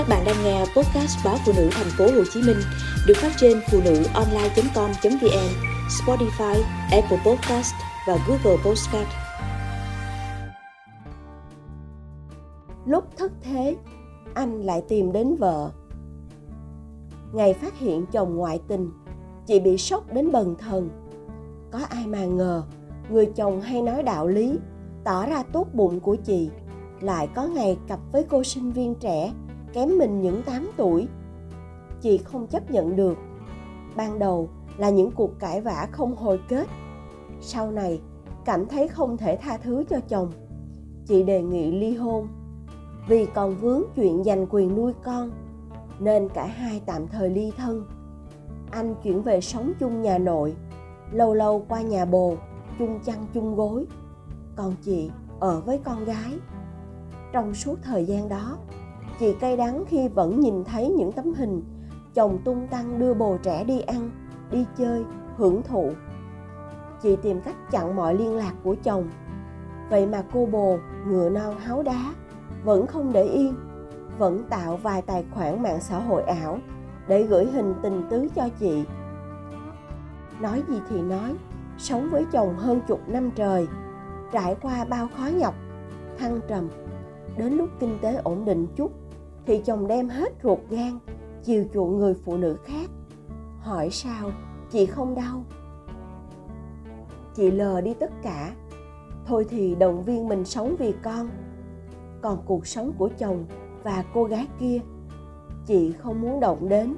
Các bạn đang nghe podcast báo phụ nữ thành phố Hồ Chí Minh được phát trên phụ nữ online.com.vn, Spotify, Apple Podcast và Google Podcast. Lúc thất thế, anh lại tìm đến vợ. Ngày phát hiện chồng ngoại tình, chị bị sốc đến bần thần. Có ai mà ngờ, người chồng hay nói đạo lý, tỏ ra tốt bụng của chị, lại có ngày cặp với cô sinh viên trẻ kém mình những 8 tuổi. Chị không chấp nhận được. Ban đầu là những cuộc cãi vã không hồi kết. Sau này, cảm thấy không thể tha thứ cho chồng. Chị đề nghị ly hôn. Vì còn vướng chuyện giành quyền nuôi con, nên cả hai tạm thời ly thân. Anh chuyển về sống chung nhà nội, lâu lâu qua nhà bồ, chung chăn chung gối. Còn chị ở với con gái. Trong suốt thời gian đó, chị cay đắng khi vẫn nhìn thấy những tấm hình. Chồng tung tăng đưa bồ trẻ đi ăn, đi chơi, hưởng thụ. Chị tìm cách chặn mọi liên lạc của chồng. Vậy mà cô bồ ngựa non háo đá, vẫn không để yên, vẫn tạo vài tài khoản mạng xã hội ảo để gửi hình tình tứ cho chị. Nói gì thì nói, sống với chồng hơn chục năm trời, trải qua bao khó nhọc, thăng trầm, đến lúc kinh tế ổn định chút thì chồng đem hết ruột gan, chiều chuộng người phụ nữ khác. Hỏi sao, chị không đau? Chị lờ đi tất cả. Thôi thì động viên mình sống vì con. Còn cuộc sống của chồng và cô gái kia, chị không muốn động đến.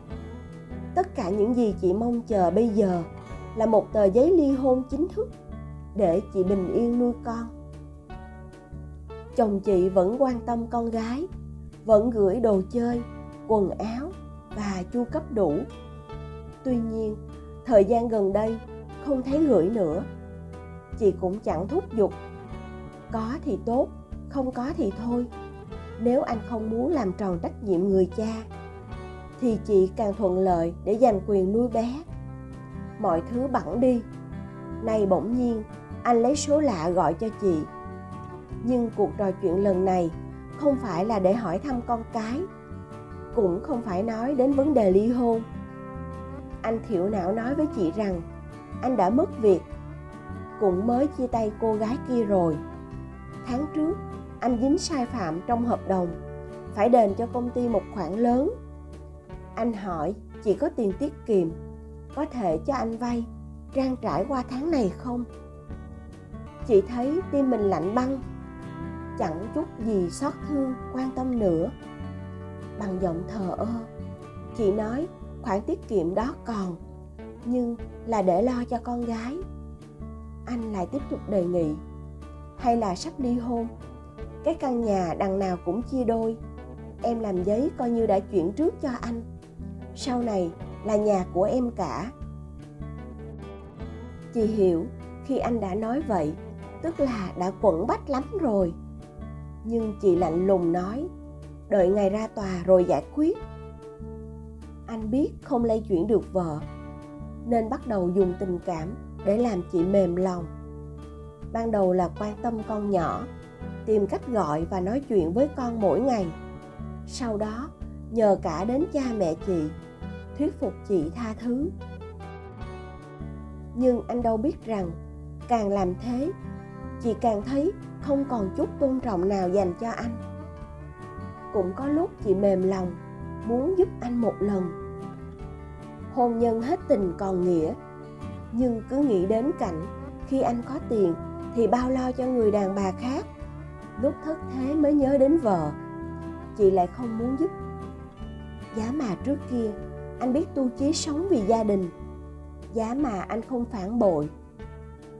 Tất cả những gì chị mong chờ bây giờ là một tờ giấy ly hôn chính thức để chị bình yên nuôi con. Chồng chị vẫn quan tâm con gái vẫn gửi đồ chơi, quần áo và chu cấp đủ. Tuy nhiên, thời gian gần đây không thấy gửi nữa. Chị cũng chẳng thúc giục. Có thì tốt, không có thì thôi. Nếu anh không muốn làm tròn trách nhiệm người cha, thì chị càng thuận lợi để giành quyền nuôi bé. Mọi thứ bẵng đi. Nay bỗng nhiên, anh lấy số lạ gọi cho chị. Nhưng cuộc trò chuyện lần này không phải là để hỏi thăm con cái, cũng không phải nói đến vấn đề ly hôn. Anh thiểu não nói với chị rằng, anh đã mất việc, cũng mới chia tay cô gái kia rồi. Tháng trước, anh dính sai phạm trong hợp đồng, phải đền cho công ty một khoản lớn. Anh hỏi, chị có tiền tiết kiệm, có thể cho anh vay, trang trải qua tháng này không? Chị thấy tim mình lạnh băng chẳng chút gì xót thương, quan tâm nữa. Bằng giọng thờ ơ, chị nói khoản tiết kiệm đó còn, nhưng là để lo cho con gái. Anh lại tiếp tục đề nghị, hay là sắp ly hôn, cái căn nhà đằng nào cũng chia đôi, em làm giấy coi như đã chuyển trước cho anh, sau này là nhà của em cả. Chị hiểu khi anh đã nói vậy, tức là đã quẩn bách lắm rồi nhưng chị lạnh lùng nói, đợi ngày ra tòa rồi giải quyết. Anh biết không lay chuyển được vợ, nên bắt đầu dùng tình cảm để làm chị mềm lòng. Ban đầu là quan tâm con nhỏ, tìm cách gọi và nói chuyện với con mỗi ngày. Sau đó, nhờ cả đến cha mẹ chị, thuyết phục chị tha thứ. Nhưng anh đâu biết rằng, càng làm thế, chị càng thấy không còn chút tôn trọng nào dành cho anh. Cũng có lúc chị mềm lòng, muốn giúp anh một lần. Hôn nhân hết tình còn nghĩa, nhưng cứ nghĩ đến cảnh khi anh có tiền thì bao lo cho người đàn bà khác. Lúc thất thế mới nhớ đến vợ, chị lại không muốn giúp. Giá mà trước kia, anh biết tu chí sống vì gia đình. Giá mà anh không phản bội.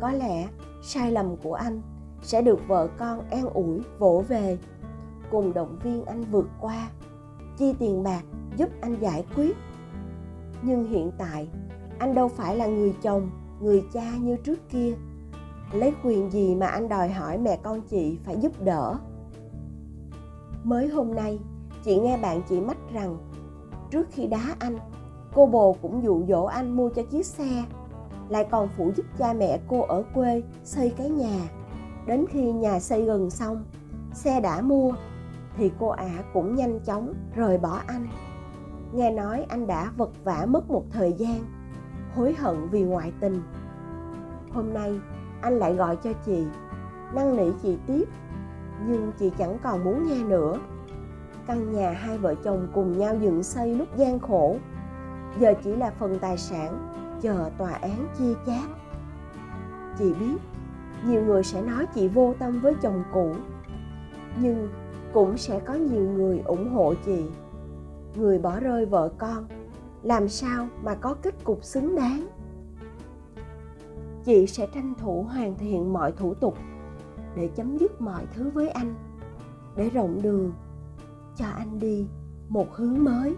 Có lẽ sai lầm của anh sẽ được vợ con an ủi, vỗ về. Cùng động viên anh vượt qua, chi tiền bạc giúp anh giải quyết. Nhưng hiện tại, anh đâu phải là người chồng, người cha như trước kia. Lấy quyền gì mà anh đòi hỏi mẹ con chị phải giúp đỡ? Mới hôm nay, chị nghe bạn chị mách rằng, trước khi đá anh, cô bồ cũng dụ dỗ anh mua cho chiếc xe, lại còn phụ giúp cha mẹ cô ở quê xây cái nhà đến khi nhà xây gần xong, xe đã mua, thì cô ả cũng nhanh chóng rời bỏ anh. Nghe nói anh đã vật vã mất một thời gian, hối hận vì ngoại tình. Hôm nay, anh lại gọi cho chị, năn nỉ chị tiếp, nhưng chị chẳng còn muốn nghe nữa. Căn nhà hai vợ chồng cùng nhau dựng xây lúc gian khổ, giờ chỉ là phần tài sản, chờ tòa án chia chác. Chị biết nhiều người sẽ nói chị vô tâm với chồng cũ, nhưng cũng sẽ có nhiều người ủng hộ chị. Người bỏ rơi vợ con, làm sao mà có kết cục xứng đáng? Chị sẽ tranh thủ hoàn thiện mọi thủ tục để chấm dứt mọi thứ với anh, để rộng đường cho anh đi một hướng mới.